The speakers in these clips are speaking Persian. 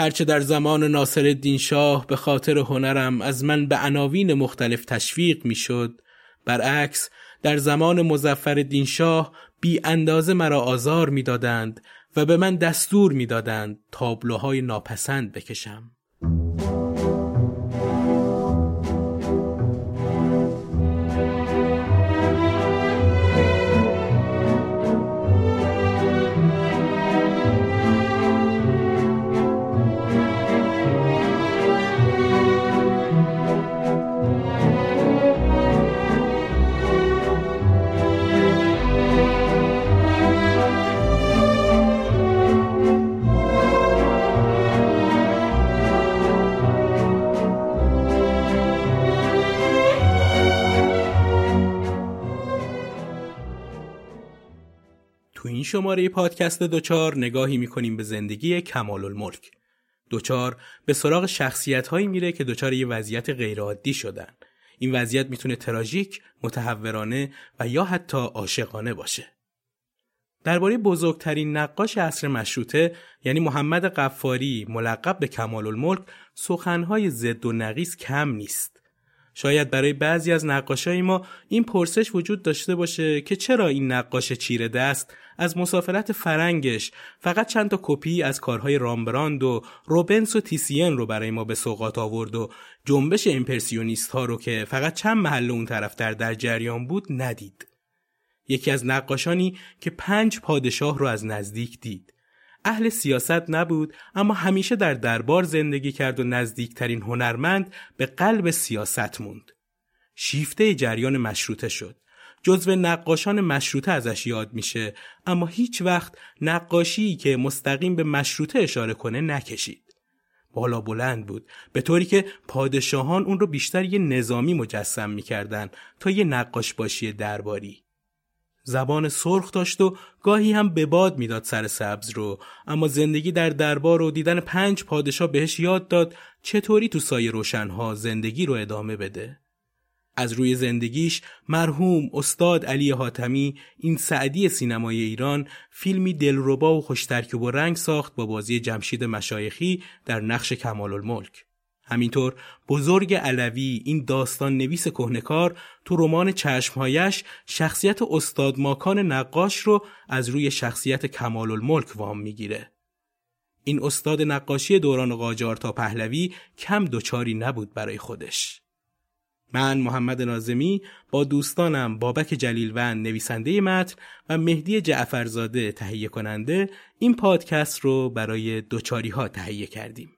هرچه در زمان ناصر شاه به خاطر هنرم از من به عناوین مختلف تشویق می‌شد برعکس در زمان مزفر شاه بی اندازه مرا آزار می‌دادند و به من دستور می‌دادند تابلوهای ناپسند بکشم. این شماره پادکست دوچار نگاهی می‌کنیم به زندگی کمال الملک. دوچار به سراغ شخصیت هایی میره که دوچار یه وضعیت غیرعادی شدن. این وضعیت می‌تونه تراژیک، متحورانه و یا حتی عاشقانه باشه. درباره بزرگترین نقاش عصر مشروطه یعنی محمد قفاری ملقب به کمال الملک سخنهای زد و نقیس کم نیست. شاید برای بعضی از نقاشای ما این پرسش وجود داشته باشه که چرا این نقاش چیره دست از مسافرت فرنگش فقط چند تا کپی از کارهای رامبراند و روبنس و تیسین رو برای ما به سوقات آورد و جنبش امپرسیونیست ها رو که فقط چند محل اون طرف در در جریان بود ندید. یکی از نقاشانی که پنج پادشاه رو از نزدیک دید. اهل سیاست نبود اما همیشه در دربار زندگی کرد و نزدیکترین هنرمند به قلب سیاست موند. شیفته جریان مشروطه شد. جزو نقاشان مشروطه ازش یاد میشه اما هیچ وقت نقاشی که مستقیم به مشروطه اشاره کنه نکشید. بالا بلند بود به طوری که پادشاهان اون رو بیشتر یه نظامی مجسم می‌کردن تا یه نقاش باشی درباری. زبان سرخ داشت و گاهی هم به باد می‌داد سر سبز رو اما زندگی در دربار و دیدن پنج پادشاه بهش یاد داد چطوری تو سایه روشنها زندگی رو ادامه بده از روی زندگیش مرحوم استاد علی حاتمی این سعدی سینمای ایران فیلمی دلربا و خوشترکیب و رنگ ساخت با بازی جمشید مشایخی در نقش کمال الملک. همینطور بزرگ علوی این داستان نویس کهنکار تو رمان چشمهایش شخصیت استاد ماکان نقاش رو از روی شخصیت کمال الملک وام می‌گیره. این استاد نقاشی دوران قاجار تا پهلوی کم دوچاری نبود برای خودش. من محمد نازمی با دوستانم بابک جلیلوند نویسنده متن و مهدی جعفرزاده تهیه کننده این پادکست رو برای دوچاری ها تهیه کردیم.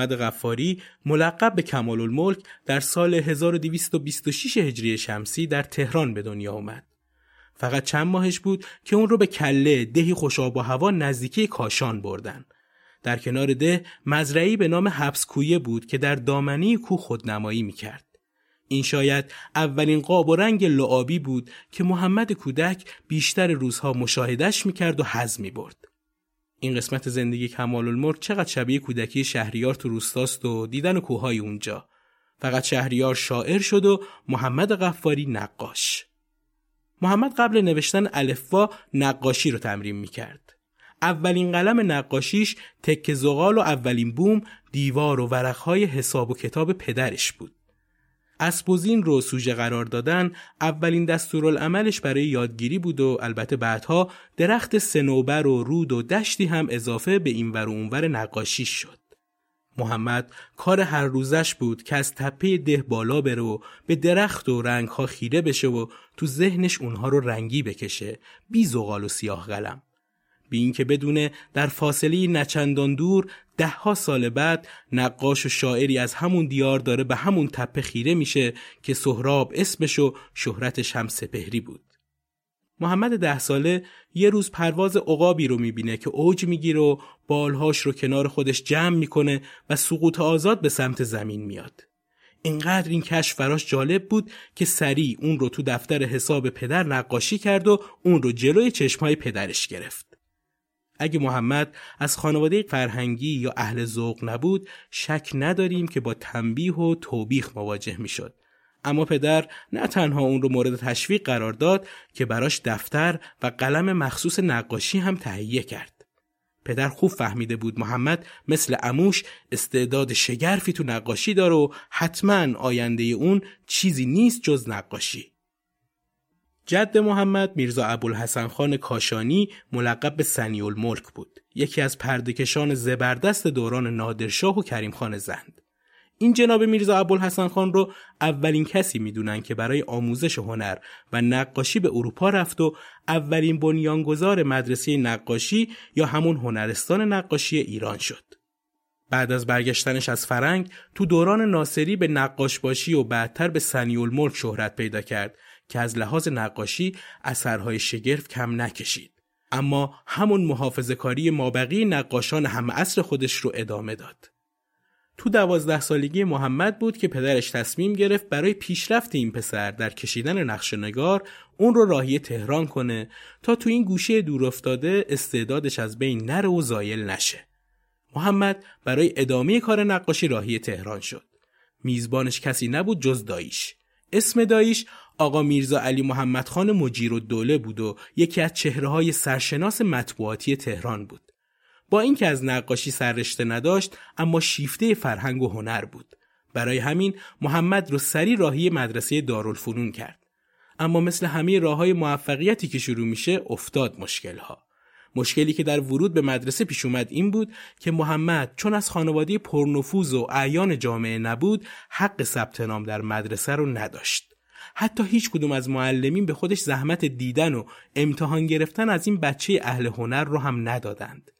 محمد غفاری ملقب به کمال الملک در سال 1226 هجری شمسی در تهران به دنیا آمد. فقط چند ماهش بود که اون رو به کله دهی خوشاب و هوا نزدیکی کاشان بردن. در کنار ده مزرعی به نام حبس کویه بود که در دامنی کوه خودنمایی می‌کرد. این شاید اولین قاب و رنگ لعابی بود که محمد کودک بیشتر روزها مشاهدش می‌کرد و حز می برد. این قسمت زندگی کمال الملک چقدر شبیه کودکی شهریار تو روستاست و دیدن کوههای اونجا. فقط شهریار شاعر شد و محمد غفاری نقاش. محمد قبل نوشتن الفا نقاشی رو تمرین می‌کرد. اولین قلم نقاشیش تک زغال و اولین بوم دیوار و ورقهای حساب و کتاب پدرش بود. اسپوزین رو سوژه قرار دادن اولین دستورالعملش برای یادگیری بود و البته بعدها درخت سنوبر و رود و دشتی هم اضافه به این ور و اونور نقاشی شد. محمد کار هر روزش بود که از تپه ده بالا بره و به درخت و رنگها خیره بشه و تو ذهنش اونها رو رنگی بکشه بی زغال و سیاه قلم. بی اینکه بدونه در فاصله نچندان دور دهها سال بعد نقاش و شاعری از همون دیار داره به همون تپه خیره میشه که سهراب اسمش و شهرتش هم سپهری بود. محمد ده ساله یه روز پرواز عقابی رو می‌بینه که اوج می‌گیره و بالهاش رو کنار خودش جمع می‌کنه و سقوط آزاد به سمت زمین میاد. اینقدر این کشف فراش جالب بود که سریع اون رو تو دفتر حساب پدر نقاشی کرد و اون رو جلوی چشمهای پدرش گرفت. اگه محمد از خانواده فرهنگی یا اهل ذوق نبود شک نداریم که با تنبیه و توبیخ مواجه می‌شد. اما پدر نه تنها اون رو مورد تشویق قرار داد که براش دفتر و قلم مخصوص نقاشی هم تهیه کرد. پدر خوب فهمیده بود محمد مثل اموش استعداد شگرفی تو نقاشی داره و حتما آینده اون چیزی نیست جز نقاشی. جد محمد میرزا ابوالحسن خان کاشانی ملقب به سنی الملک بود. یکی از پردکشان زبردست دوران نادرشاه و کریم خان زند. این جناب میرزا ابوالحسن خان رو اولین کسی می‌دونن که برای آموزش هنر و نقاشی به اروپا رفت و اولین بنیانگذار مدرسه نقاشی یا همون هنرستان نقاشی ایران شد. بعد از برگشتنش از فرنگ تو دوران ناصری به نقاش باشی و بعدتر به سنی الملک شهرت پیدا کرد. که از لحاظ نقاشی اثرهای شگرف کم نکشید. اما همون محافظه کاری مابقی نقاشان هم عصر خودش رو ادامه داد. تو دوازده سالگی محمد بود که پدرش تصمیم گرفت برای پیشرفت این پسر در کشیدن نقش نگار اون رو راهی تهران کنه تا تو این گوشه دور افتاده استعدادش از بین نره و زایل نشه. محمد برای ادامه کار نقاشی راهی تهران شد. میزبانش کسی نبود جز داییش. اسم داییش آقا میرزا علی محمد خان مجیر و دوله بود و یکی از چهره های سرشناس مطبوعاتی تهران بود. با اینکه از نقاشی سررشته نداشت اما شیفته فرهنگ و هنر بود. برای همین محمد رو سری راهی مدرسه دارالفنون کرد. اما مثل همه راه های موفقیتی که شروع میشه افتاد مشکلها. مشکلی که در ورود به مدرسه پیش اومد این بود که محمد چون از خانواده پرنفوذ و اعیان جامعه نبود حق ثبت نام در مدرسه رو نداشت. حتی هیچ کدوم از معلمین به خودش زحمت دیدن و امتحان گرفتن از این بچه اهل هنر رو هم ندادند.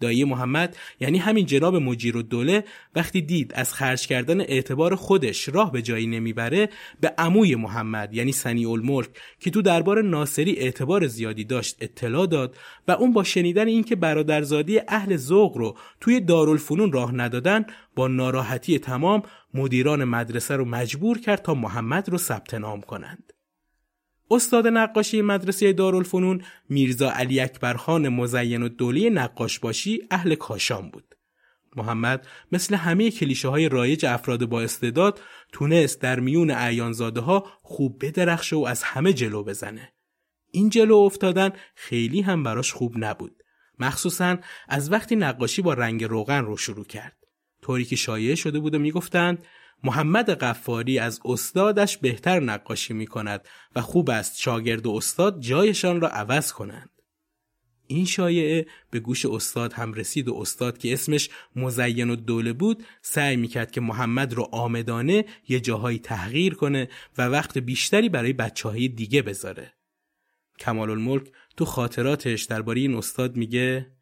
دایی محمد یعنی همین جناب مجیر و دوله وقتی دید از خرج کردن اعتبار خودش راه به جایی نمی‌بره به عموی محمد یعنی سنی الملک که تو دربار ناصری اعتبار زیادی داشت اطلاع داد و اون با شنیدن اینکه برادرزادی اهل ذوق رو توی دارالفنون راه ندادن با ناراحتی تمام مدیران مدرسه رو مجبور کرد تا محمد رو ثبت نام کنند. استاد نقاشی مدرسه دارالفنون میرزا علی اکبرخان مزین و دولی نقاش باشی اهل کاشان بود. محمد مثل همه کلیشه های رایج افراد با استعداد تونست در میون اعیانزاده ها خوب بدرخشه و از همه جلو بزنه. این جلو افتادن خیلی هم براش خوب نبود. مخصوصا از وقتی نقاشی با رنگ روغن رو شروع کرد. طوری که شایع شده بود و می‌گفتند محمد قفاری از استادش بهتر نقاشی می کند و خوب است شاگرد و استاد جایشان را عوض کنند. این شایعه به گوش استاد هم رسید و استاد که اسمش مزین و دوله بود سعی می‌کرد که محمد رو آمدانه یه جاهایی تغییر کنه و وقت بیشتری برای بچه های دیگه بذاره. کمال الملک تو خاطراتش درباره این استاد میگه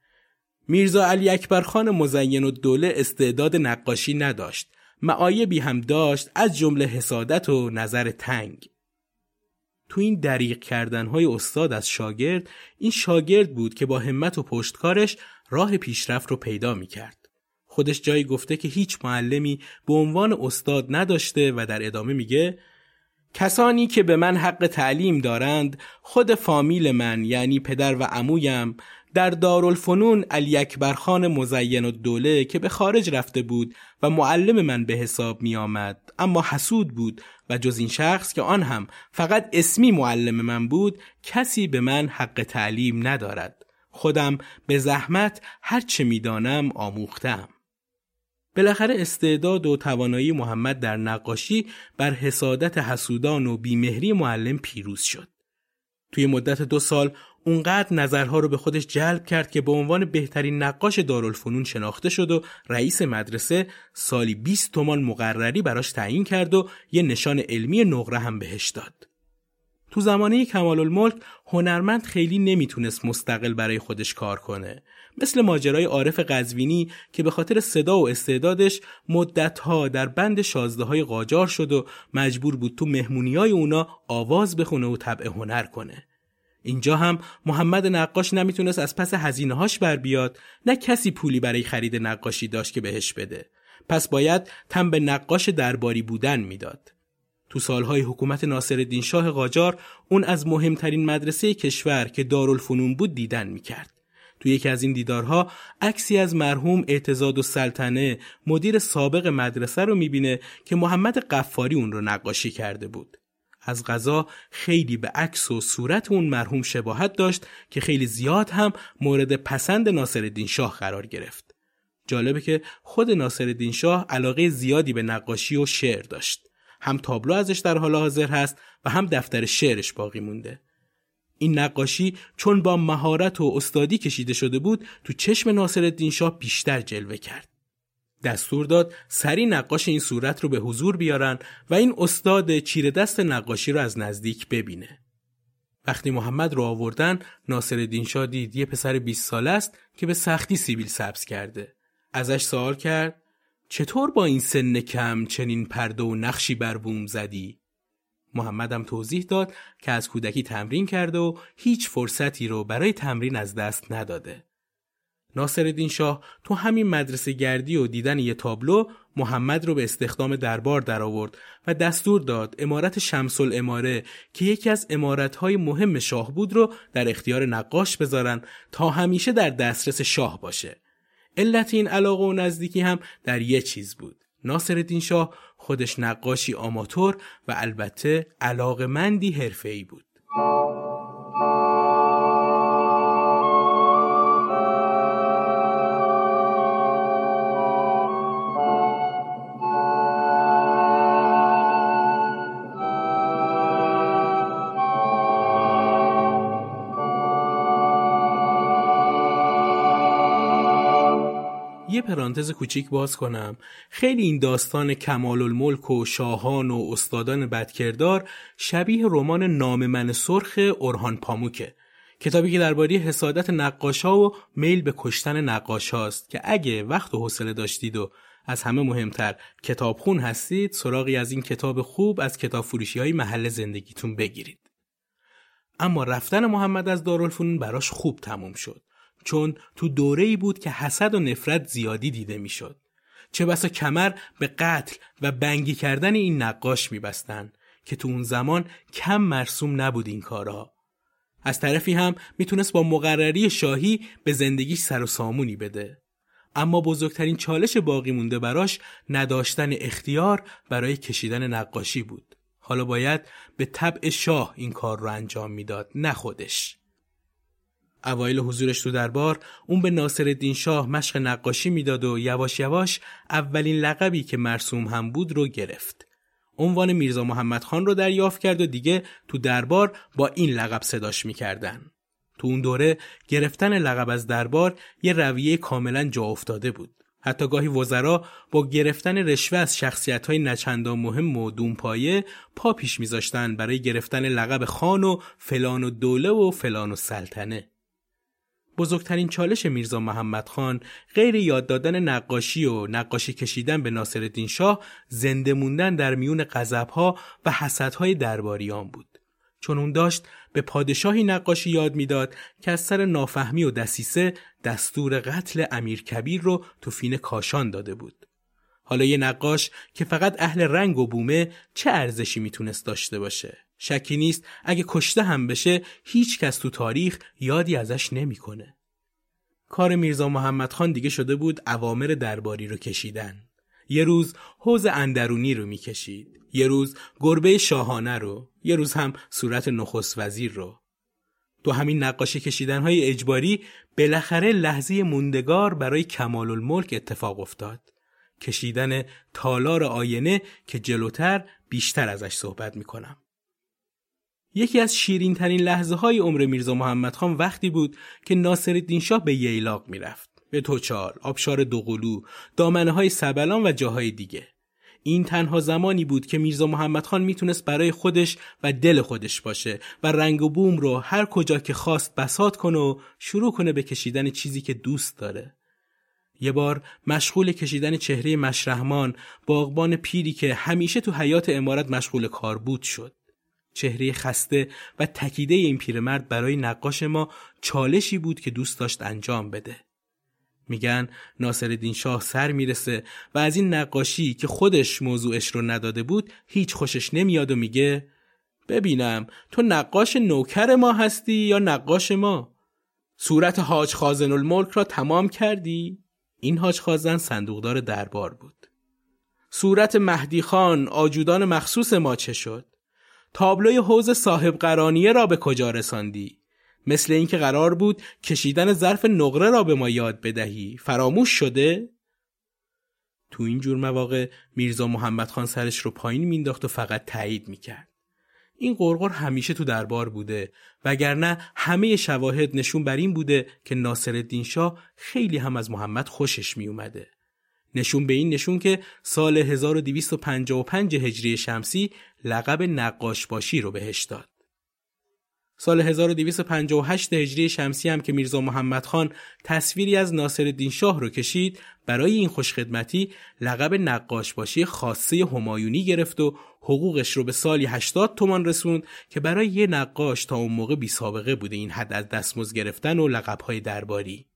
میرزا علی اکبر خان مزین و دوله استعداد نقاشی نداشت معایبی هم داشت از جمله حسادت و نظر تنگ تو این دریق کردنهای استاد از شاگرد این شاگرد بود که با همت و پشتکارش راه پیشرفت رو پیدا می کرد. خودش جایی گفته که هیچ معلمی به عنوان استاد نداشته و در ادامه میگه کسانی که به من حق تعلیم دارند خود فامیل من یعنی پدر و عمویم در دارالفنون علی اکبر خان مزین و دوله که به خارج رفته بود و معلم من به حساب می آمد اما حسود بود و جز این شخص که آن هم فقط اسمی معلم من بود کسی به من حق تعلیم ندارد خودم به زحمت هرچه می‌دانم آموختم بالاخره استعداد و توانایی محمد در نقاشی بر حسادت حسودان و بیمهری معلم پیروز شد. توی مدت دو سال اونقدر نظرها رو به خودش جلب کرد که به عنوان بهترین نقاش دارالفنون شناخته شد و رئیس مدرسه سالی 20 تومان مقرری براش تعیین کرد و یه نشان علمی نقره هم بهش داد. تو زمانه کمال الملک هنرمند خیلی نمی‌تونست مستقل برای خودش کار کنه مثل ماجرای عارف قزوینی که به خاطر صدا و استعدادش مدتها در بند شازده های قاجار شد و مجبور بود تو مهمونی های اونا آواز بخونه و طبع هنر کنه اینجا هم محمد نقاش نمی‌تونست از پس هزینه هاش بر بیاد نه کسی پولی برای خرید نقاشی داشت که بهش بده پس باید تن به نقاش درباری بودن می‌داد تو سالهای حکومت ناصرالدین شاه قاجار اون از مهمترین مدرسه کشور که دارالفنون بود دیدن می‌کرد. تو یکی از این دیدارها عکسی از مرحوم اعتزاد و سلطنه مدیر سابق مدرسه رو می‌بینه که محمد قفاری اون رو نقاشی کرده بود. از غذا خیلی به عکس و صورت اون مرحوم شباهت داشت که خیلی زیاد هم مورد پسند ناصرالدین شاه قرار گرفت. جالبه که خود ناصرالدین شاه علاقه زیادی به نقاشی و شعر داشت. هم تابلو ازش در حال حاضر هست و هم دفتر شعرش باقی مونده این نقاشی چون با مهارت و استادی کشیده شده بود تو چشم ناصرالدین شاه بیشتر جلوه کرد دستور داد سری نقاش این صورت رو به حضور بیارن و این استاد چیره دست نقاشی رو از نزدیک ببینه وقتی محمد رو آوردن ناصرالدین شاه دید یه پسر 20 ساله است که به سختی سیبیل سبز کرده ازش سوال کرد چطور با این سن کم چنین پرده و نقشی بر بوم زدی؟ محمدم توضیح داد که از کودکی تمرین کرده و هیچ فرصتی رو برای تمرین از دست نداده. ناصر شاه تو همین مدرسه گردی و دیدن یه تابلو محمد رو به استخدام دربار درآورد و دستور داد امارت شمس الاماره که یکی از امارتهای مهم شاه بود رو در اختیار نقاش بذارن تا همیشه در دسترس شاه باشه. علت این علاقه و نزدیکی هم در یه چیز بود ناصر شاه خودش نقاشی آماتور و البته علاقمندی حرفه‌ای بود پرانتز کوچیک باز کنم. خیلی این داستان کمال الملک و شاهان و استادان بدکردار شبیه رمان نام من سرخ اورهان پاموکه. کتابی که درباره حسادت نقاشا و میل به کشتن نقاش هاست که اگه وقت و حوصله داشتید و از همه مهمتر کتابخون هستید سراغی از این کتاب خوب از کتاب فروشی های محل زندگیتون بگیرید. اما رفتن محمد از دارالفنون براش خوب تموم شد. چون تو دوره ای بود که حسد و نفرت زیادی دیده می‌شد. چه بسا کمر به قتل و بنگی کردن این نقاش میبستن که تو اون زمان کم مرسوم نبود این کارها. از طرفی هم می‌تونست با مقرری شاهی به زندگیش سر و سامونی بده. اما بزرگترین چالش باقی مونده براش نداشتن اختیار برای کشیدن نقاشی بود. حالا باید به طبع شاه این کار رو انجام می‌داد نه خودش. اوایل حضورش تو دربار اون به ناصر شاه مشق نقاشی می‌داد و یواش یواش اولین لقبی که مرسوم هم بود رو گرفت. عنوان میرزا محمد خان رو دریافت کرد و دیگه تو دربار با این لقب صداش می‌کردن. تو اون دوره گرفتن لقب از دربار یه رویه کاملا جا افتاده بود. حتی گاهی وزرا با گرفتن رشوه از شخصیت های نچندان مهم و دونپایه پا پیش میذاشتن برای گرفتن لقب خان و فلان و دوله و فلان و سلطنه. بزرگترین چالش میرزا محمد خان غیر یاد دادن نقاشی و نقاشی کشیدن به ناصرالدین شاه زنده موندن در میون غضبها و حسدهای درباریان بود. چون اون داشت به پادشاهی نقاشی یاد می‌داد که از سر نافهمی و دسیسه دستور قتل امیر کبیر رو تو فین کاشان داده بود. حالا یه نقاش که فقط اهل رنگ و بومه چه ارزشی می‌تونست داشته باشه؟ شکی نیست اگه کشته هم بشه هیچ کس تو تاریخ یادی ازش نمی‌کنه. کار میرزا محمد خان دیگه شده بود اوامر درباری رو کشیدن. یه روز حوز اندرونی رو می‌کشید. یه روز گربه شاهانه رو. یه روز هم صورت نخست وزیر رو. تو همین نقاشی کشیدن های اجباری بالاخره لحظه موندگار برای کمال الملک اتفاق افتاد. کشیدن تالار آینه که جلوتر بیشتر ازش صحبت می‌کنم. یکی از شیرین ترین لحظه های عمر میرزا محمد خان وقتی بود که ناصر شاه به ییلاق می‌رفت. به توچال، آبشار دوقلو، دامنه های سبلان و جاهای دیگه. این تنها زمانی بود که میرزا محمد خان می‌تونست برای خودش و دل خودش باشه و رنگ و بوم رو هر کجا که خواست بسات کنه و شروع کنه به کشیدن چیزی که دوست داره. یه بار مشغول کشیدن چهره مشرحمان باغبان پیری که همیشه تو حیات امارت مشغول کار بود شد. چهره خسته و تکیده این پیرمرد برای نقاش ما چالشی بود که دوست داشت انجام بده. میگن ناصر شاه سر می‌رسه و از این نقاشی که خودش موضوعش رو نداده بود هیچ خوشش نمیاد و میگه ببینم تو نقاش نوکر ما هستی یا نقاش ما صورت حاج خازن الملک را تمام کردی؟ این حاج خازن صندوقدار دربار بود صورت مهدی خان آجودان مخصوص ما چه شد؟ تابلوی حوز صاحب قرانیه را به کجا رساندی؟ مثل اینکه قرار بود کشیدن ظرف نقره را به ما یاد بدهی فراموش شده؟ تو این جور مواقع میرزا محمد خان سرش رو پایین مینداخت و فقط تایید می‌کرد. این قرقر همیشه تو دربار بوده وگرنه همه شواهد نشون بر این بوده که ناصر شاه خیلی هم از محمد خوشش می اومده. نشون به این نشون که سال 1255 هجری شمسی لقب نقاش باشی رو بهش داد. سال 1258 هجری شمسی هم که میرزا محمد خان تصویری از ناصر شاه رو کشید برای این خوشخدمتی لقب نقاش باشی خاصه همایونی گرفت و حقوقش رو به سالی 80 تومان رسوند که برای یه نقاش تا اون موقع بی سابقه بوده این حد از دستمزد گرفتن و لقبهای درباری.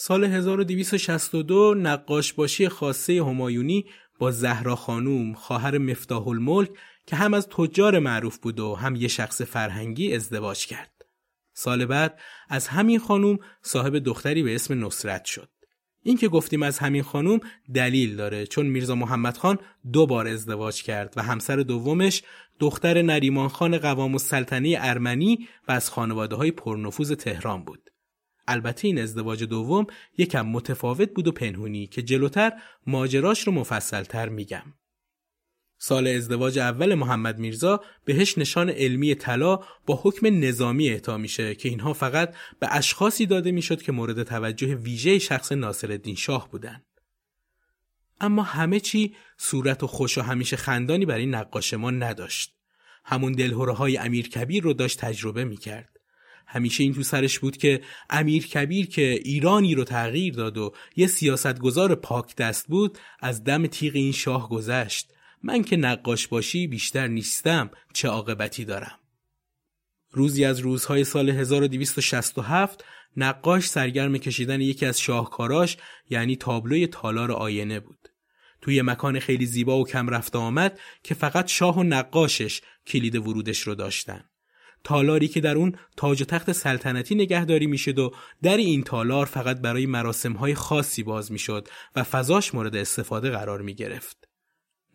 سال 1262 نقاش باشی خاصه همایونی با زهرا خانوم خواهر مفتاح الملک که هم از تجار معروف بود و هم یه شخص فرهنگی ازدواج کرد. سال بعد از همین خانوم صاحب دختری به اسم نصرت شد. این که گفتیم از همین خانوم دلیل داره چون میرزا محمد خان دو بار ازدواج کرد و همسر دومش دختر نریمان خان قوام السلطنه ارمنی و از خانواده های پرنفوذ تهران بود. البته این ازدواج دوم یکم متفاوت بود و پنهونی که جلوتر ماجراش رو مفصلتر میگم. سال ازدواج اول محمد میرزا بهش نشان علمی طلا با حکم نظامی اعطا میشه که اینها فقط به اشخاصی داده می‌شد که مورد توجه ویژه شخص ناصرالدین شاه بودند. اما همه چی صورت و خوش و همیشه خندانی برای نقاش ما نداشت. همون دلهوره های امیر کبیر رو داشت تجربه می‌کرد. همیشه این تو سرش بود که امیر کبیر که ایرانی رو تغییر داد و یه سیاستگزار پاک دست بود از دم تیغ این شاه گذشت. من که نقاش باشی بیشتر نیستم چه عاقبتی دارم. روزی از روزهای سال 1267 نقاش سرگرم کشیدن یکی از شاهکاراش یعنی تابلوی تالار آینه بود. توی مکان خیلی زیبا و کم رفته آمد که فقط شاه و نقاشش کلید ورودش رو داشتن. تالاری که در اون تاج و تخت سلطنتی نگهداری می‌شد و در این تالار فقط برای مراسمهای خاصی باز می‌شد و فضاش مورد استفاده قرار می گرفت.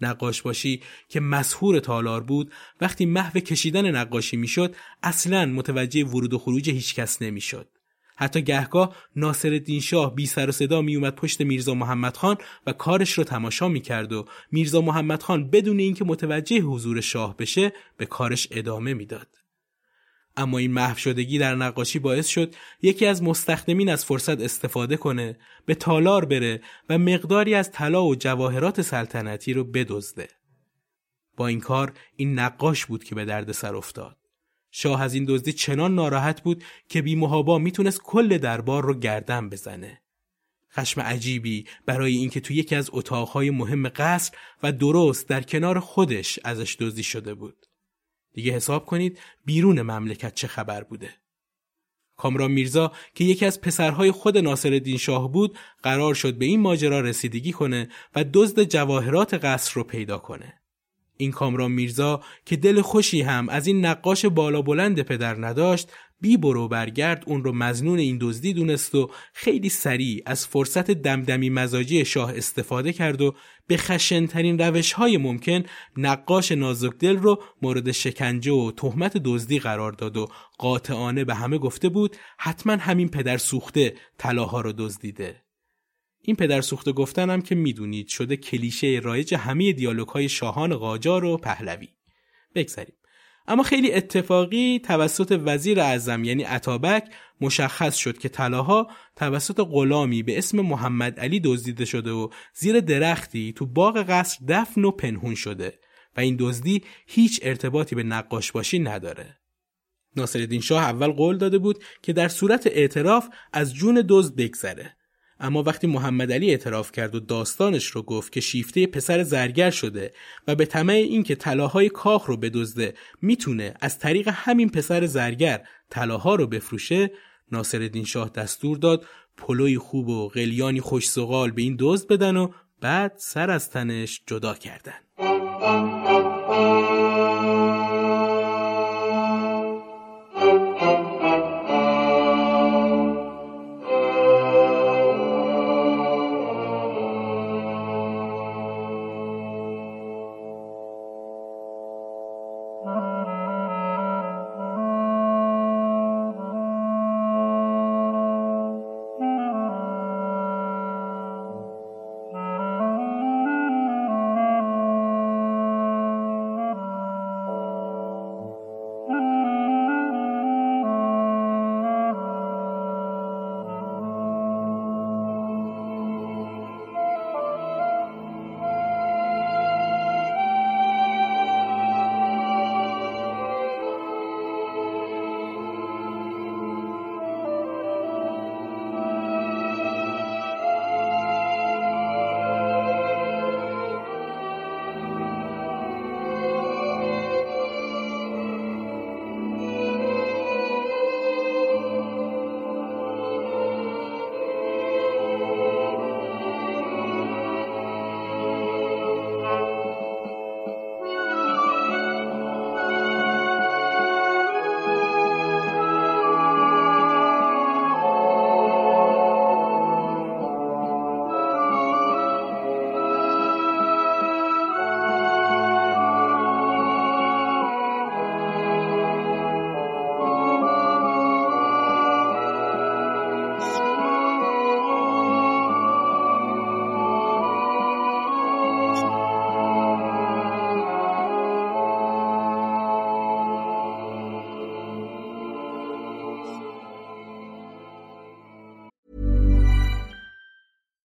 نقاش باشی که مسهور تالار بود وقتی محو کشیدن نقاشی می‌شد اصلا متوجه ورود و خروج هیچکس نمی‌شد حتی گهگاه ناصر شاه بی سر و صدا می اومد پشت میرزا محمد خان و کارش رو تماشا می کرد و میرزا محمد خان بدون اینکه متوجه حضور شاه بشه به کارش ادامه می‌داد. اما این محو شدگی در نقاشی باعث شد یکی از مستخدمین از فرصت استفاده کنه به تالار بره و مقداری از طلا و جواهرات سلطنتی رو بدزده با این کار این نقاش بود که به درد سر افتاد شاه از این دزدی چنان ناراحت بود که بی محابا می‌تونست کل دربار رو گردن بزنه. خشم عجیبی برای اینکه تو یکی از اتاقهای مهم قصر و درست در کنار خودش ازش دزدی شده بود. دیگه حساب کنید بیرون مملکت چه خبر بوده. کامران میرزا که یکی از پسرهای خود ناصرالدین شاه بود قرار شد به این ماجرا رسیدگی کنه و دزد جواهرات قصر رو پیدا کنه. این کامران میرزا که دل خوشی هم از این نقاش بالا بلند پدر نداشت بی برو برگرد اون رو مزنون این دزدی دونست و خیلی سریع از فرصت دمدمی مزاجی شاه استفاده کرد و به خشنترین روش های ممکن نقاش نازکدل رو مورد شکنجه و تهمت دزدی قرار داد و قاطعانه به همه گفته بود حتما همین پدر سوخته طلاها رو دزدیده. این پدر سوخته گفتنم که می‌دونید شده کلیشه رایج همه دیالوگ های شاهان قاجار و پهلوی. بگذاریم. اما خیلی اتفاقی توسط وزیر اعظم یعنی عطابک مشخص شد که طلاها توسط غلامی به اسم محمد علی دزدیده شده و زیر درختی تو باغ قصر دفن و پنهون شده و این دزدی هیچ ارتباطی به نقاش باشی نداره. ناصرالدین شاه اول قول داده بود که در صورت اعتراف از جون دزد بگذره اما وقتی محمد علی اعتراف کرد و داستانش رو گفت که شیفته پسر زرگر شده و به طمع اینکه طلاهای کاخ رو بدزده می‌تونه از طریق همین پسر زرگر طلاها رو بفروشه ناصرالدین شاه دستور داد پلوی خوب و قلیانی خوش به این دزد بدن و بعد سر از تنش جدا کردن.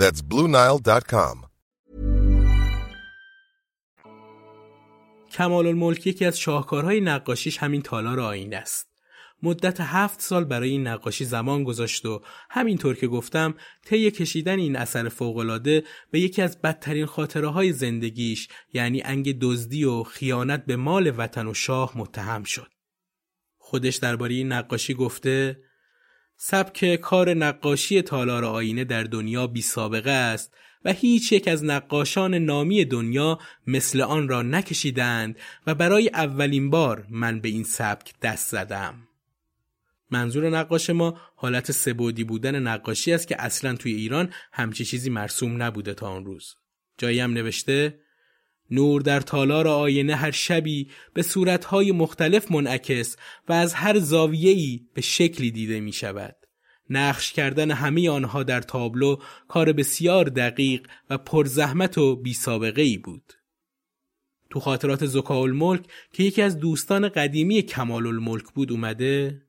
That's BlueNile.com. کمال الملک یکی از شاهکارهای نقاشیش همین تالار آینه است. مدت هفت سال برای این نقاشی زمان گذاشت و همینطور که گفتم طی کشیدن این اثر فوقالعاده به یکی از بدترین خاطره های زندگیش یعنی انگ دزدی و خیانت به مال وطن و شاه متهم شد. خودش درباره این نقاشی گفته سبک کار نقاشی تالار آینه در دنیا بی سابقه است و هیچ یک از نقاشان نامی دنیا مثل آن را نکشیدند و برای اولین بار من به این سبک دست زدم. منظور نقاش ما حالت سبودی بودن نقاشی است که اصلا توی ایران همچی چیزی مرسوم نبوده تا آن روز. جایی هم نوشته نور در تالار آینه هر شبی به صورتهای مختلف منعکس و از هر زاویه‌ای به شکلی دیده می شود. نقش کردن همه آنها در تابلو کار بسیار دقیق و پرزحمت و بی سابقه ای بود. تو خاطرات زکاول ملک که یکی از دوستان قدیمی کمال الملک بود اومده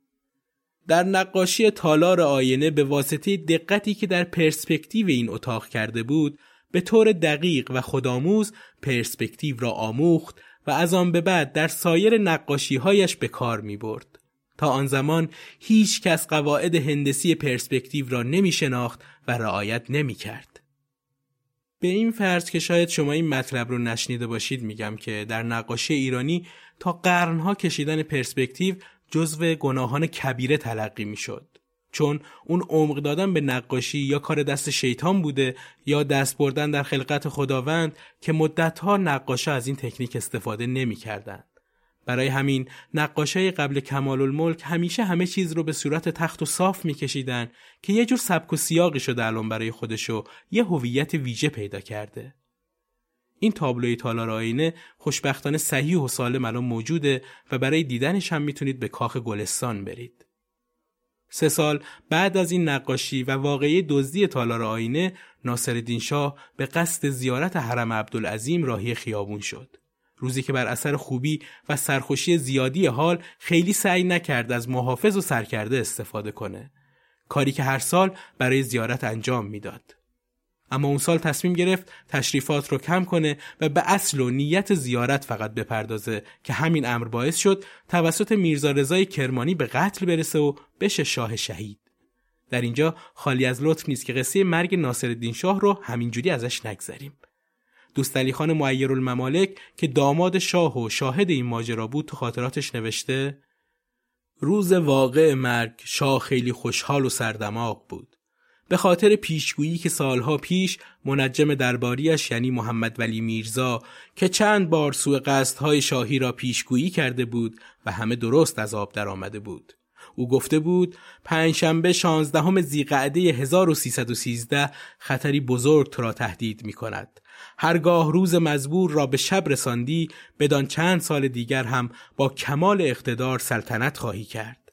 در نقاشی تالار آینه به واسطه دقتی که در پرسپکتیو این اتاق کرده بود به طور دقیق و خودآموز پرسپکتیو را آموخت و از آن به بعد در سایر نقاشی هایش به کار می برد. تا آن زمان هیچ کس قواعد هندسی پرسپکتیو را نمی شناخت و رعایت نمی کرد. به این فرض که شاید شما این مطلب رو نشنیده باشید میگم که در نقاشی ایرانی تا قرنها کشیدن پرسپکتیو جزو گناهان کبیره تلقی می‌شد. چون اون عمق دادن به نقاشی یا کار دست شیطان بوده یا دست بردن در خلقت خداوند که مدتها نقاشا از این تکنیک استفاده نمی‌کردند. برای همین نقاشای قبل کمال الملک همیشه همه چیز رو به صورت تخت و صاف میکشیدن که یه جور سبک و سیاقی شده الان برای خودشو یه هویت ویژه پیدا کرده. این تابلوی تالار آینه خوشبختانه صحیح و سالم الان موجوده و برای دیدنش هم می‌تونید به کاخ گلستان برید. سه سال بعد از این نقاشی و واقعی دزدی تالار آینه ناصرالدین شاه به قصد زیارت حرم عبدالعظیم راهی خیابون شد. روزی که بر اثر خوبی و سرخوشی زیادی حال خیلی سعی نکرد از محافظ و سرکرده استفاده کنه. کاری که هر سال برای زیارت انجام می‌داد. اما اون سال تصمیم گرفت تشریفات رو کم کنه و به اصل و نیت زیارت فقط بپردازه که همین امر باعث شد توسط میرزا رضای کرمانی به قتل برسه و بشه شاه شهید. در اینجا خالی از لطف نیست که قصه مرگ ناصرالدین شاه رو همینجوری ازش نگذریم. دوست علی خان معیر الممالک که داماد شاه و شاهد این ماجرا بود تو خاطراتش نوشته روز واقع مرگ شاه خیلی خوشحال و سردماغ بود. به خاطر پیشگویی که سالها پیش منجم درباریش یعنی محمد ولی میرزا که چند بار سوء قصدهای شاهی را پیشگویی کرده بود و همه درست از آب در آمده بود. او گفته بود پنجشنبه شانزدهم زیقعده 1313 خطری بزرگ را تهدید می کند. هرگاه روز مزبور را به شب رساندی بدان چند سال دیگر هم با کمال اقتدار سلطنت خواهی کرد.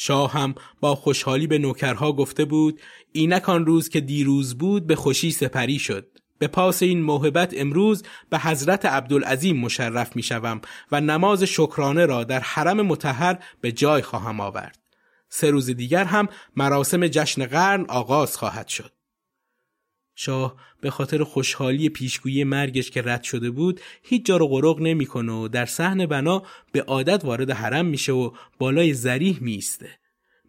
شاه هم با خوشحالی به نوکرها گفته بود اینک آن روز که دیروز بود به خوشی سپری شد. به پاس این موهبت امروز به حضرت عبدالعظیم مشرف می شوم و نماز شکرانه را در حرم متحر به جای خواهم آورد. سه روز دیگر هم مراسم جشن قرن آغاز خواهد شد. شاه به خاطر خوشحالی پیشگویی مرگش که رد شده بود هیچ جا رو غرق نمی‌کنه و در صحن بنا به عادت وارد حرم میشه و بالای زریح میسته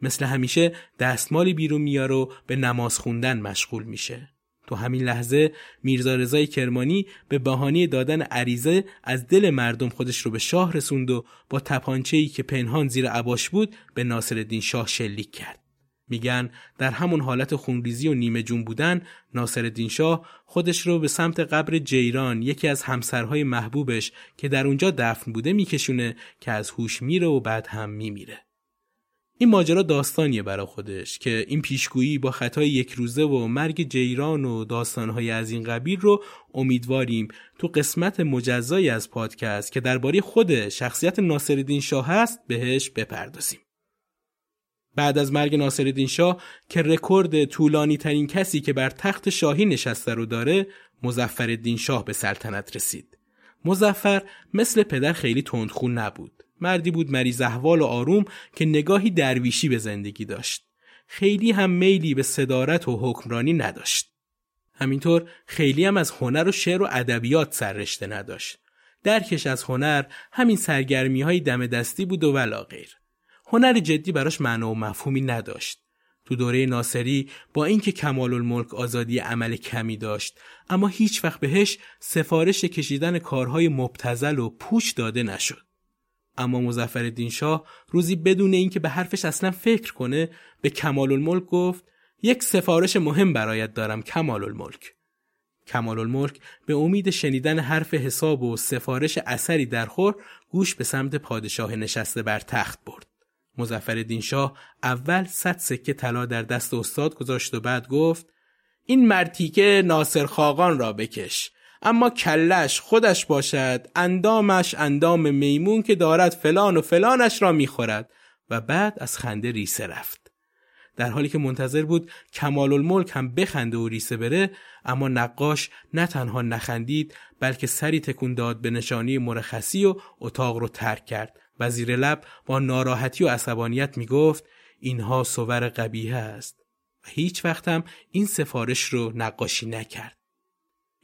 مثل همیشه دستمالی بیرون میاره و به نماز خوندن مشغول میشه. تو همین لحظه میرزا رضای کرمانی به بهانه دادن عریضه از دل مردم خودش رو به شاه رسوند و با تپانچه‌ای که پنهان زیر عباش بود به ناصرالدین شاه شلیک کرد. میگن در همون حالت خونریزی و نیمه جون بودن ناصرالدین شاه خودش رو به سمت قبر جیران یکی از همسرهای محبوبش که در اونجا دفن بوده میکشونه که از هوش میره و بعد هم میمیره. این ماجرا داستانیه برا خودش که این پیشگویی با خطای یک روزه و مرگ جیران و داستانهای از این قبیل رو امیدواریم تو قسمت مجزایی از پادکست که درباره خود شخصیت ناصرالدین شاه هست بهش بپردازیم. بعد از مرگ ناصرالدین شاه که رکورد طولانی ترین کسی که بر تخت شاهی نشسته رو داره مزفرالدین شاه به سلطنت رسید مزفر مثل پدر خیلی تندخون نبود. مردی بود مریض احوال و آروم که نگاهی درویشی به زندگی داشت. خیلی هم میلی به صدارت و حکمرانی نداشت. همینطور خیلی هم از هنر و شعر و ادبیات سررشته نداشت. درکش از هنر همین سرگرمی های دم دستی بود و ولا غیر. هنر جدی براش معنا و مفهومی نداشت. تو دوره ناصری با اینکه کمال الملک آزادی عمل کمی داشت اما هیچ وقت بهش سفارش کشیدن کارهای مبتزل و پوچ داده نشد. اما مظفر شاه روزی بدون اینکه به حرفش اصلا فکر کنه به کمال الملک گفت یک سفارش مهم برایت دارم کمال الملک. کمال الملک به امید شنیدن حرف حساب و سفارش اثری در خور گوش به سمت پادشاه نشسته بر تخت برد. مزفر شاه اول صد سکه طلا در دست استاد گذاشت و بعد گفت این مرتیکه ناصر خاقان را بکش اما کلش خودش باشد اندامش اندام میمون که دارد فلان و فلانش را می‌خورد. و بعد از خنده ریسه رفت. در حالی که منتظر بود کمال الملک هم بخنده و ریسه بره اما نقاش نه تنها نخندید بلکه سری تکون داد به نشانی مرخصی و اتاق رو ترک کرد. و زیر لب با ناراحتی و عصبانیت می گفت اینها صور قبیه است و هیچ وقت هم این سفارش رو نقاشی نکرد.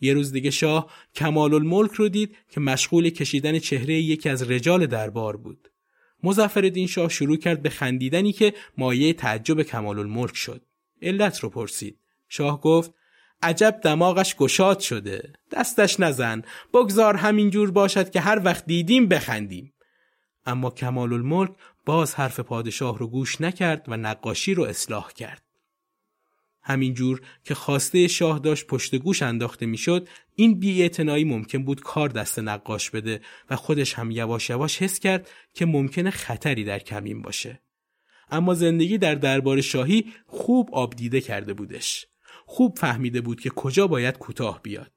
یه روز دیگه شاه کمال الملک رو دید که مشغول کشیدن چهره یکی از رجال دربار بود. مزفر شاه شروع کرد به خندیدنی که مایه تعجب کمال الملک شد. علت رو پرسید. شاه گفت عجب دماغش گشاد شده. دستش نزن. بگذار همینجور باشد که هر وقت دیدیم بخندیم. اما کمال الملک باز حرف پادشاه رو گوش نکرد و نقاشی رو اصلاح کرد. همینجور که خواسته شاه داشت پشت گوش انداخته می‌شد این بیاعتنایی ممکن بود کار دست نقاش بده و خودش هم یواش یواش حس کرد که ممکنه خطری در کمین باشه. اما زندگی در دربار شاهی خوب آبدیده کرده بودش. خوب فهمیده بود که کجا باید کوتاه بیاد.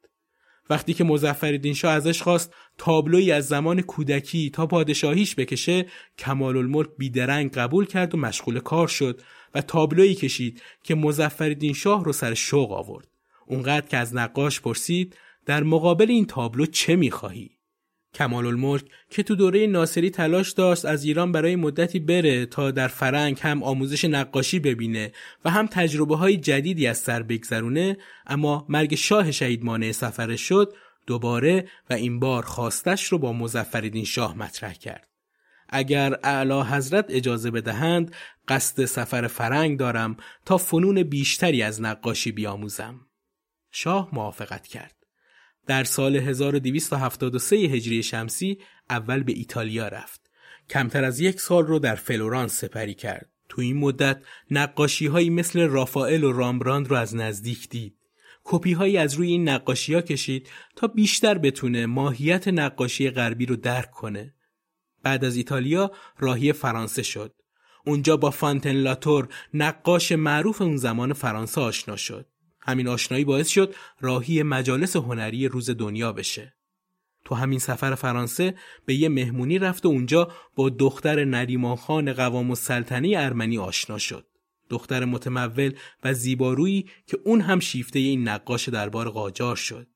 وقتی که مزفر شاه ازش خواست تابلوی از زمان کودکی تا پادشاهیش بکشه کمال الملک بیدرنگ قبول کرد و مشغول کار شد و تابلویی کشید که مزفر شاه رو سر شوق آورد اونقدر که از نقاش پرسید در مقابل این تابلو چه می‌خواهی؟ کمال الملک که تو دوره ناصری تلاش داشت از ایران برای مدتی بره تا در فرنگ هم آموزش نقاشی ببینه و هم تجربه های جدیدی از سر بگذرونه اما مرگ شاه شهید مانع سفرش شد دوباره و این بار خواستش رو با مزفردین شاه مطرح کرد. اگر اعلی حضرت اجازه بدهند قصد سفر فرنگ دارم تا فنون بیشتری از نقاشی بیاموزم. شاه موافقت کرد. در سال 1273 هجری شمسی اول به ایتالیا رفت. کمتر از یک سال رو در فلورانس سپری کرد. تو این مدت نقاشی هایی مثل رافائل و رامبراند رو از نزدیک دید. کپی هایی از روی این نقاشی ها کشید تا بیشتر بتونه ماهیت نقاشی غربی رو درک کنه. بعد از ایتالیا راهی فرانسه شد. اونجا با فانتن لاتور نقاش معروف اون زمان فرانسه آشنا شد. همین آشنایی باعث شد راهی مجالس هنری روز دنیا بشه. تو همین سفر فرانسه به یه مهمونی رفت و اونجا با دختر نریمان خان قوام السلطنه ارمنی آشنا شد. دختر متمول و زیبارویی که اون هم شیفته این نقاش دربار قاجار شد.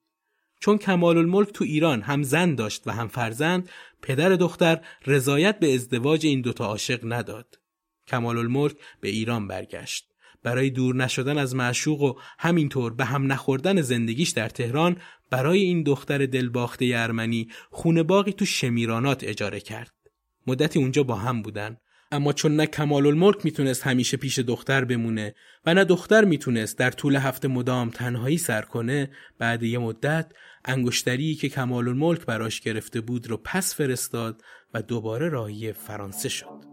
چون کمال الملک تو ایران هم زن داشت و هم فرزند پدر دختر رضایت به ازدواج این دوتا عاشق نداد. کمال الملک به ایران برگشت. برای دور نشدن از معشوق و همینطور به هم نخوردن زندگیش در تهران برای این دختر دلباخته ارمنی خونه باقی تو شمیرانات اجاره کرد. مدتی اونجا با هم بودن اما چون نه کمال الملک می‌تونست همیشه پیش دختر بمونه و نه دختر می‌تونست در طول هفته مدام تنهایی سر کنه بعد یه مدت انگشتری که کمال الملک براش گرفته بود رو پس فرستاد و دوباره راهی فرانسه شد.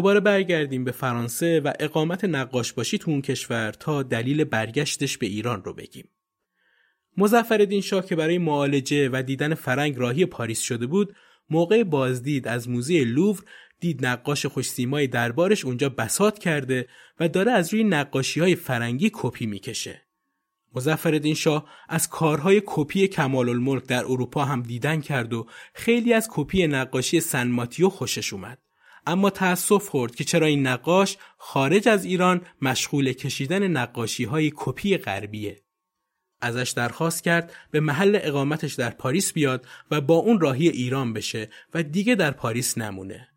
دوباره برگردیم به فرانسه و اقامت نقاش باشی تو اون کشور تا دلیل برگشتش به ایران رو بگیم. مظفرالدین شاه که برای معالجه و دیدن فرنگ راهی پاریس شده بود موقع بازدید از موزه لوور دید نقاش خوش‌سیمای دربارش اونجا بساط کرده و داره از روی نقاشی های فرنگی کپی می‌کشه. مظفرالدین شاه از کارهای کپی کمال الملک در اروپا هم دیدن کرد و خیلی از کپی نقاشی سن ماتیو خوشش اومد. اما تأسف خورد که چرا این نقاش خارج از ایران مشغول کشیدن نقاشی های کپی غربیه. ازش درخواست کرد به محل اقامتش در پاریس بیاد و با اون راهی ایران بشه و دیگه در پاریس نمونه.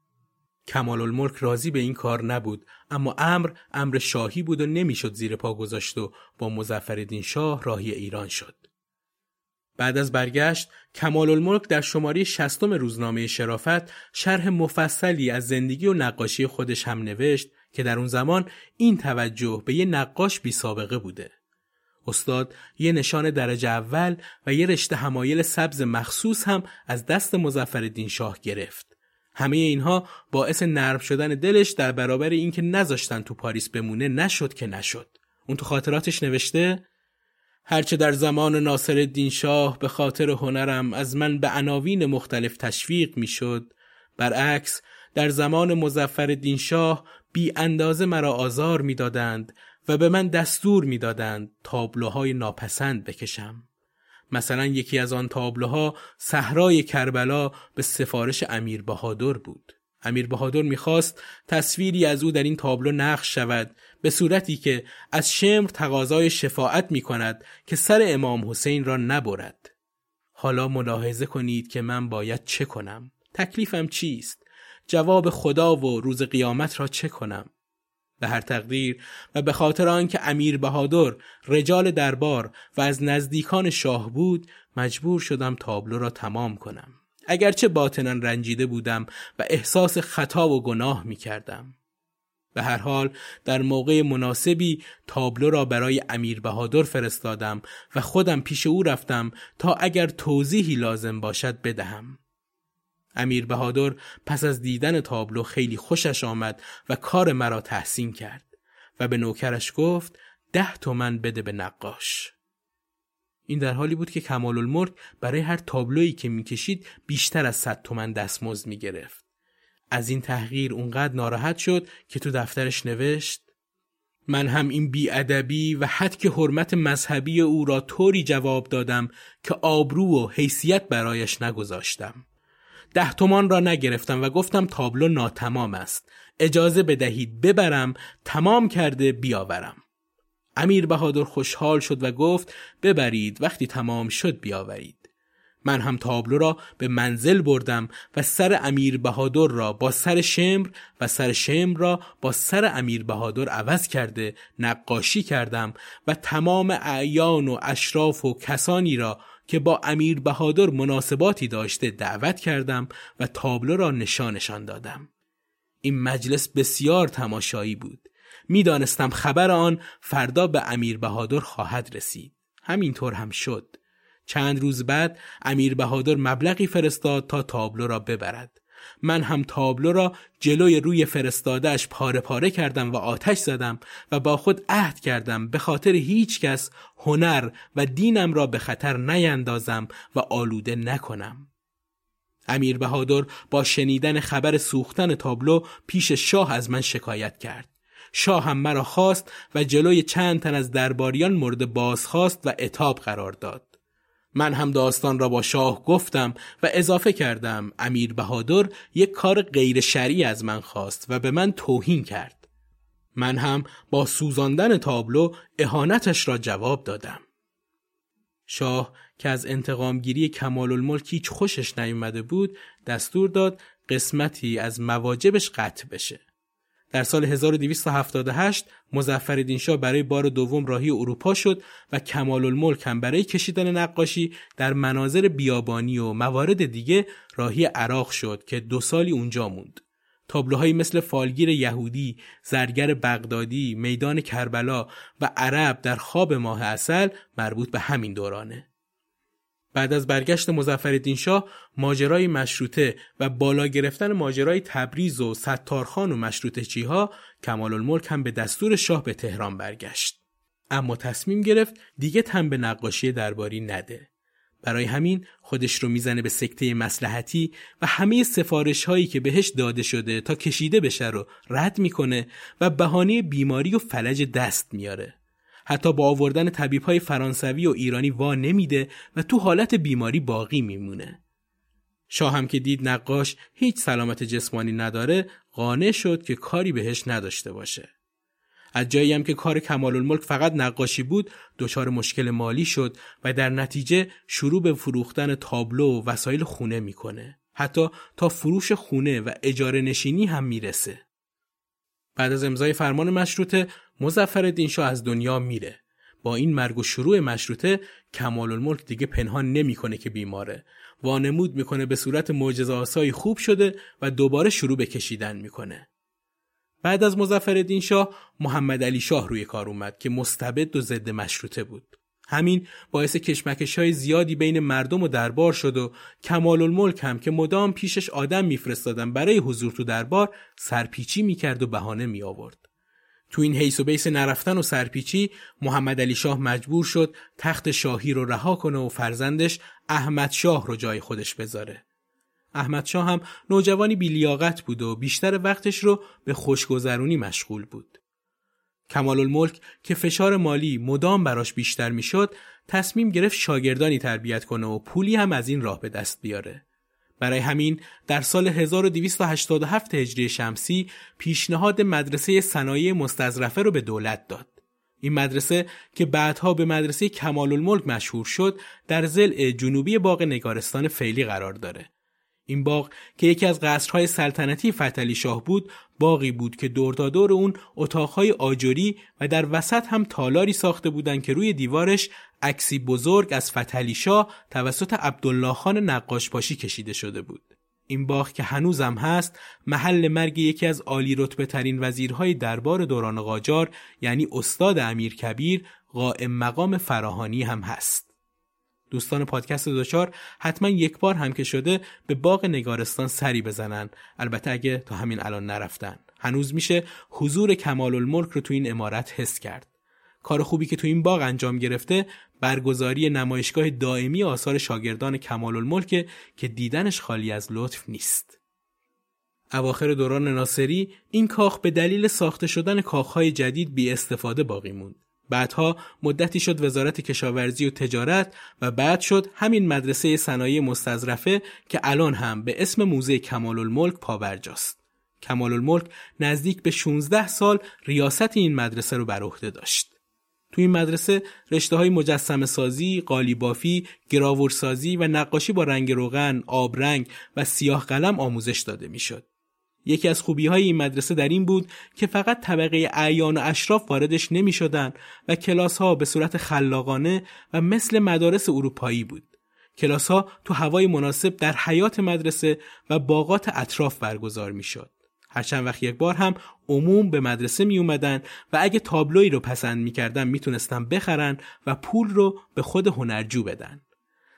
کمال الملک راضی به این کار نبود اما امر امر شاهی بود و نمی‌شد زیر پا گذاشت و با مظفرالدین شاه راهی ایران شد. بعد از برگشت کمال الملک در شماره شستم روزنامه شرافت شرح مفصلی از زندگی و نقاشی خودش هم نوشت که در اون زمان این توجه به یه نقاش بی سابقه بوده. استاد یه نشان درجه اول و یه رشته همایل سبز مخصوص هم از دست مزفردین شاه گرفت. همه اینها باعث نرم شدن دلش در برابر اینکه نذاشتن تو پاریس بمونه نشد که نشد. اون تو خاطراتش نوشته هرچه در زمان ناصر الدین شاه به خاطر هنرم از من به عناوین مختلف تشویق می‌شد برعکس در زمان مزفر دین شاه بی اندازه مرا آزار می‌دادند و به من دستور می‌دادند تابلوهای ناپسند بکشم. مثلا یکی از آن تابلوها صحرای کربلا به سفارش امیر بهادر بود. امیر بهادر می‌خواست تصویری از او در این تابلو نقش شود به صورتی که از شمر تقاضای شفاعت می کند که سر امام حسین را نبرد. حالا ملاحظه کنید که من باید چه کنم؟ تکلیفم چیست؟ جواب خدا و روز قیامت را چه کنم؟ به هر تقدیر و به خاطر آنکه امیر بهادر رجال دربار و از نزدیکان شاه بود مجبور شدم تابلو را تمام کنم. اگرچه باطنا رنجیده بودم و احساس خطا و گناه می کردم. به هر حال در موقع مناسبی تابلو را برای امیر بهادر فرستادم و خودم پیش او رفتم تا اگر توضیحی لازم باشد بدهم. امیر بهادر پس از دیدن تابلو خیلی خوشش آمد و کار مرا تحسین کرد و به نوکرش گفت ده تومن بده به نقاش. این در حالی بود که کمال برای هر تابلویی که می‌کشید بیشتر از صد تومن دستمزد می‌گرفت. از این تحقیر اونقدر ناراحت شد که تو دفترش نوشت من هم این بیادبی و حد که حرمت مذهبی او را طوری جواب دادم که آبرو و حیثیت برایش نگذاشتم. ده تومان را نگرفتم و گفتم تابلو ناتمام است. اجازه بدهید ببرم تمام کرده بیاورم. امیر بهادر خوشحال شد و گفت ببرید وقتی تمام شد بیاورید. من هم تابلو را به منزل بردم و سر امیر بهادر را با سر شمر و سر شمر را با سر امیر بهادر عوض کرده نقاشی کردم و تمام اعیان و اشراف و کسانی را که با امیر بهادر مناسباتی داشته دعوت کردم و تابلو را نشانشان دادم. این مجلس بسیار تماشایی بود. می‌دانستم خبر آن فردا به امیر بهادر خواهد رسید. همینطور هم شد. چند روز بعد امیر بهادر مبلغی فرستاد تا تابلو را ببرد. من هم تابلو را جلوی روی فرستادهش پاره پاره کردم و آتش زدم و با خود عهد کردم به خاطر هیچ کس هنر و دینم را به خطر نیندازم و آلوده نکنم. امیر بهادر با شنیدن خبر سوختن تابلو پیش شاه از من شکایت کرد. شاه هم مرا خواست و جلوی چند تن از درباریان مورد بازخواست و اتاب قرار داد. من هم داستان را با شاه گفتم و اضافه کردم امیر بهادر یک کار غیر شرعی از من خواست و به من توهین کرد. من هم با سوزاندن تابلو اهانتش را جواب دادم. شاه که از انتقامگیری کمال الملک هیچ خوشش نیومده بود دستور داد قسمتی از مواجبش قطع بشه. در سال 1278 مظفرالدین شاه برای بار دوم راهی اروپا شد و کمال الملک هم برای کشیدن نقاشی در مناظر بیابانی و موارد دیگه راهی عراق شد که دو سالی اونجا موند. تابلوهایی مثل فالگیر یهودی، زرگر بغدادی، میدان کربلا و عرب در خواب ماه اصل مربوط به همین دورانه. بعد از برگشت مظفرالدین شاه ماجرای مشروطه و بالا گرفتن ماجرای تبریز و ستارخان و مشروطه چیها کمال الملک هم به دستور شاه به تهران برگشت. اما تصمیم گرفت دیگه تن به نقاشی درباری نده. برای همین خودش رو می‌زنه به سکته مسلحتی و همه سفارش هایی که بهش داده شده تا کشیده بشه رو رد می‌کنه و بهانه بیماری و فلج دست میاره. حتی با آوردن طبیب های فرانسوی و ایرانی وا نمیده و تو حالت بیماری باقی میمونه. شاه هم که دید نقاش هیچ سلامت جسمانی نداره قانع شد که کاری بهش نداشته باشه. از جایی هم که کار کمال الملک فقط نقاشی بود دچار مشکل مالی شد و در نتیجه شروع به فروختن تابلو و وسایل خونه می‌کنه. حتی تا فروش خونه و اجاره نشینی هم می‌رسه. بعد از امضای فرمان مشروطه مظفر شاه از دنیا میره. با این مرگ و شروع مشروطه کمال الملک دیگه پنهان نمی‌کنه که بیماره. وانمود می‌کنه به صورت معجزه آسایی خوب شده و دوباره شروع به کشیدن می‌کنه. بعد از مظفر شاه محمد علی شاه روی کار اومد که مستبد و ضد مشروطه بود. همین باعث کشمکش های زیادی بین مردم و دربار شد و کمال الملک هم که مدام پیشش آدم میفرستادن برای حضور تو دربار سرپیچی می‌کرد و بهانه می آورد. تو این حیث و بیس نرفتن و سرپیچی محمد علی شاه مجبور شد تخت شاهی رو رها کنه و فرزندش احمد شاه رو جای خودش بذاره. احمد شاه هم نوجوانی بیلیاقت بود و بیشتر وقتش رو به خوشگذرونی مشغول بود. کمال الملک که فشار مالی مدام براش بیشتر می‌شد تصمیم گرفت شاگردانی تربیت کنه و پولی هم از این راه به دست بیاره. برای همین در سال 1287 هجری شمسی پیشنهاد مدرسه صنایع مستظرفه رو به دولت داد. این مدرسه که بعدها به مدرسه کمال الملک مشهور شد در زل جنوبی باغ نگارستان فعلی قرار داره. این باغ که یکی از قصرهای سلطنتی فتلی شاه بود باغی بود که دور اون اتاقهای آجری و در وسط هم تالاری ساخته بودند که روی دیوارش عکسی بزرگ از فتلی شاه توسط عبدالله خان نقاش پاشی کشیده شده بود. این باغ که هنوزم هست محل مرگ یکی از عالی رتبه ترین وزیرهای دربار دوران قاجار یعنی استاد امیر کبیر قائم مقام فراهانی هم هست. دوستان پادکست دوچار حتما یک بار هم که شده به باغ نگارستان سری بزنن. البته اگه تا همین الان نرفتن. هنوز میشه حضور کمال الملک رو تو این امارت حس کرد. کار خوبی که تو این باغ انجام گرفته برگزاری نمایشگاه دائمی آثار شاگردان کمال الملک که دیدنش خالی از لطف نیست. اواخر دوران ناصری این کاخ به دلیل ساخته شدن کاخهای جدید بی استفاده باقی موند. بعدها مدتی شد وزارت کشاورزی و تجارت و بعد شد همین مدرسه صنایع مستظرفه که الان هم به اسم موزه کمال الملک پاورجاست. کمال الملک نزدیک به 16 سال ریاست این مدرسه رو بر عهده داشت. تو این مدرسه رشته های مجسم سازی، قالیبافی، گراورسازی و نقاشی با رنگ روغن، آبرنگ و سیاه قلم آموزش داده می‌شد. یکی از خوبی های این مدرسه در این بود که فقط طبقه اعیان و اشراف واردش نمی شدن و کلاس ها به صورت خلاقانه و مثل مدارس اروپایی بود. کلاس ها تو هوای مناسب در حیات مدرسه و باغات اطراف برگزار می شد. هر چند وقت یک بار هم عموم به مدرسه می اومدن و اگه تابلوی رو پسند می کردن می بخرن و پول رو به خود هنرجو بدن.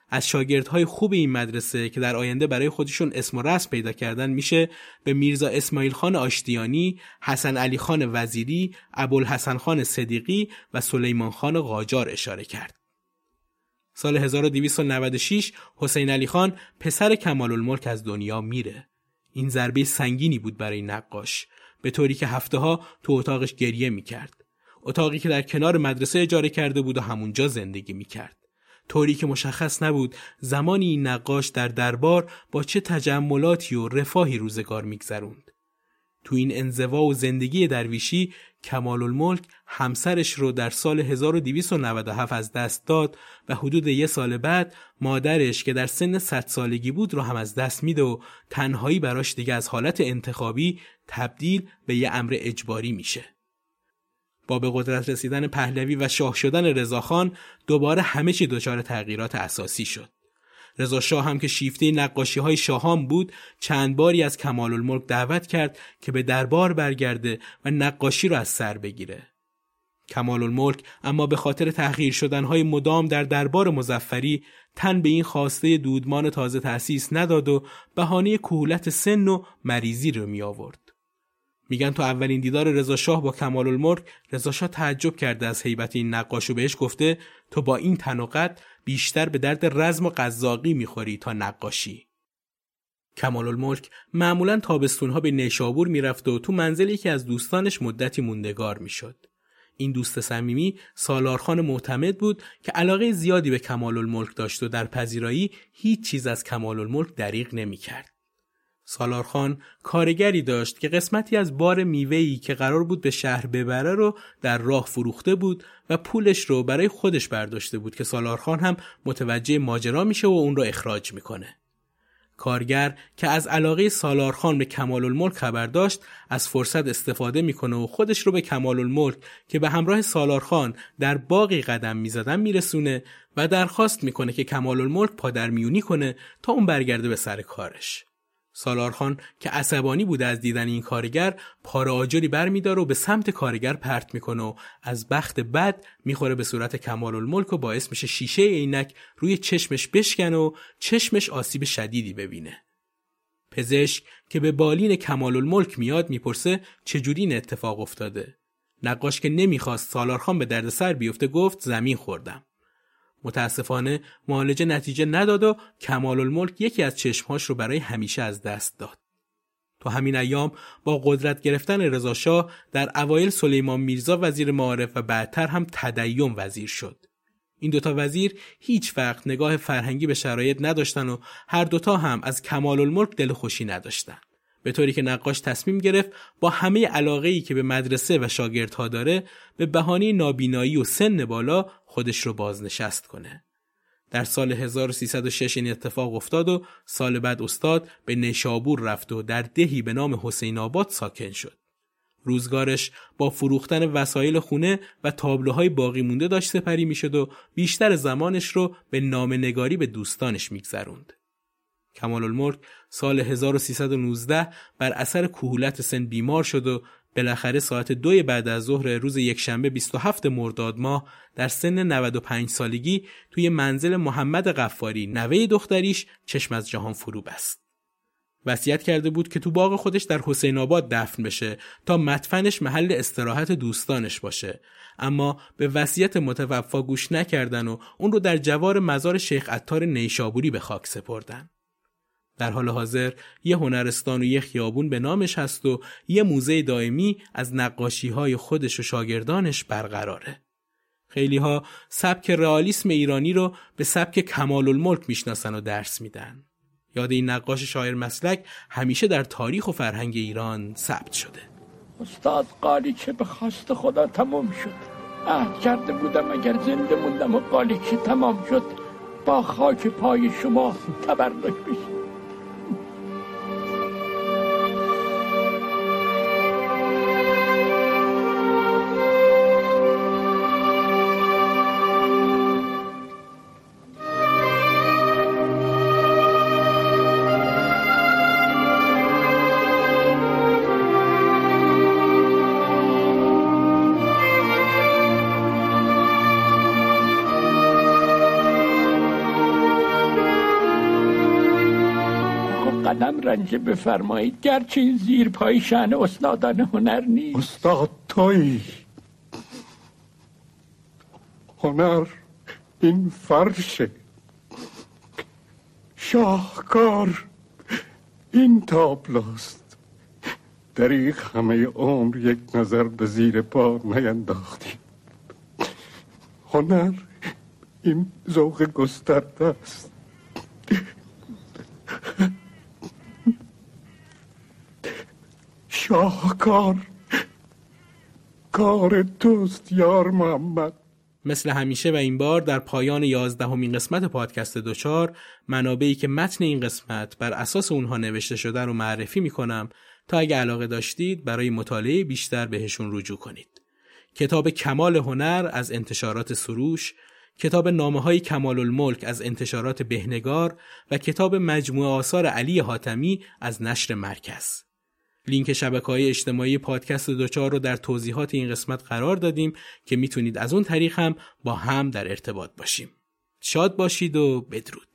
از شاگردهای خوب این مدرسه که در آینده برای خودشون اسم و رسم پیدا کردن میشه به میرزا اسماعیل خان آشتیانی، حسن علی خان وزیری، ابوالحسن خان صدیقی و سلیمان خان قاجار اشاره کرد. سال 1296 حسین علی خان پسر کمال الملک از دنیا میره. این ضربه سنگینی بود برای نقاش به طوری که هفته ها تو اتاقش گریه می‌کرد. اتاقی که در کنار مدرسه اجاره کرده بود و همونجا زندگی می‌کرد. طوری که مشخص نبود زمانی این نقاش در دربار با چه تجملاتی و رفاهی روزگار میگذروند. تو این انزوا و زندگی درویشی کمال الملک همسرش رو در سال 1297 از دست داد و حدود یه سال بعد مادرش که در سن 100 سالگی بود رو هم از دست میده و تنهایی براش دیگه از حالت انتخابی تبدیل به یه امر اجباری میشه. با به قدرت رسیدن پهلوی و شاه شدن رضاخان دوباره همه چی دچار تغییرات اساسی شد. رضا شاه هم که شیفته نقاشی های شاهان بود چند باری از کمال الملک دعوت کرد که به دربار برگرده و نقاشی رو از سر بگیره. کمال الملک اما به خاطر تغییر شدنهای مدام در دربار مزفری تن به این خواسته دودمان تازه تأسیس نداد و بهانه کهولت سن و مریضی رو می آورد. میگن تو اولین دیدار رضا شاه با کمال الملک رضا شاه تعجب کرده از حیبت این نقاش و بهش گفته تو با این تناقت بیشتر به درد رزم و قزاقی می‌خوری تا نقاشی کمال الملک معمولا تابستونها به نیشابور می‌رفت و تو منزل یکی از دوستانش مدتی موندگار می‌شد. این دوست صمیمی سالارخان معتمد بود که علاقه زیادی به کمال الملک داشت و در پذیرایی هیچ چیز از کمال الملک دریغ نمی کرد. سالارخان کارگری داشت که قسمتی از بار میوهی که قرار بود به شهر ببره رو در راه فروخته بود و پولش رو برای خودش برداشته بود که سالارخان هم متوجه ماجرا میشه و اون رو اخراج می‌کنه. کارگر که از علاقه سالارخان به کمال الملک خبر داشت از فرصت استفاده می‌کنه و خودش رو به کمال الملک که به همراه سالارخان در باقی قدم می‌زدن میرسونه و درخواست می‌کنه که کمال الملک پادرمیونی کنه تا اون برگرده به سر کارش. سالارخان که عصبانی بوده از دیدن این کارگر پاره آجری برمیداره و به سمت کارگر پرت می‌کنه و از بخت بد می‌خوره به صورت کمال الملک و باعث میشه شیشه عینک روی چشمش بشکن و چشمش آسیب شدیدی ببینه. پزشک که به بالین کمال الملک میاد می‌پرسه چجوری این اتفاق افتاده. نقاش که نمی‌خواست سالارخان به دردسر بیفته گفت زمین خوردم. متاسفانه معالجه نتیجه نداد و کمال الملک یکی از چشمهاش رو برای همیشه از دست داد. تو همین ایام با قدرت گرفتن رضاشاه در اوایل سلیمان میرزا وزیر معارف و بعدتر هم تدیم وزیر شد. این دوتا وزیر هیچ وقت نگاه فرهنگی به شرایط نداشتن و هر دوتا هم از کمال الملک دل خوشی نداشتن. به طوری که نقاش تصمیم گرفت با همه علاقه ای که به مدرسه و شاگردها داره به بهانه نابینایی و سن بالا خودش رو بازنشست کنه. در سال 1306 این اتفاق افتاد و سال بعد استاد به نیشابور رفت و در دهی به نام حسین آباد ساکن شد. روزگارش با فروختن وسایل خونه و تابلوهای باقی مونده داشت سپری می‌شد و بیشتر زمانش رو به نگاری به دوستانش میگذروند. کمال سال 1319 بر اثر کهولت سن بیمار شد و بالاخره ساعت دوی بعد از ظهر روز یکشنبه 27 مرداد ماه در سن 95 سالگی توی منزل محمد قفاری نوه دختریش چشم از جهان فرو بست. وصیت کرده بود که تو باغ خودش در حسین آباد دفن بشه تا مدفنش محل استراحت دوستانش باشه اما به وصیت متوفا گوش نکردن و اون رو در جوار مزار شیخ عطار نیشابوری به خاک سپردن. در حال حاضر یه هنرستان و یه خیابون به نامش هست و یه موزه دائمی از نقاشی های خودش و شاگردانش برقراره. خیلی ها سبک رئالیسم ایرانی رو به سبک کمال الملک می‌شناسن و درس میدن. یاد این نقاش شاعر مسلک همیشه در تاریخ و فرهنگ ایران ثبت شده. استاد قالیچه به خواست خدا تمام شد. عهد کرده بودم اگر زنده موندم و قالیچه تمام شد با خاک پای شما تبرک بشه. رنج بفرمایید گرچه این زیر پای شن استادان هنر نیست. استاد توی. هنر این فرشه. شاهکار این تابلوست. دریق همه عمر یک نظر به زیر پا نینداختیم هنر این ذوق گسترده است. شاهکار کار توست یار محمد مثل همیشه و این بار در پایان یازدهمین قسمت پادکست دوچار منابعی که متن این قسمت بر اساس اونها نوشته شده رو معرفی می‌کنم تا اگه علاقه داشتید برای مطالعه بیشتر بهشون رجوع کنید. کتاب کمال هنر از انتشارات سروش، کتاب نامه های کمال الملک از انتشارات بهنگار و کتاب مجموعه آثار علی حاتمی از نشر مرکز. لینک شبکه های اجتماعی پادکست دوچار رو در توضیحات این قسمت قرار دادیم که می‌تونید از اون طریق هم با هم در ارتباط باشیم. شاد باشید و بدرود.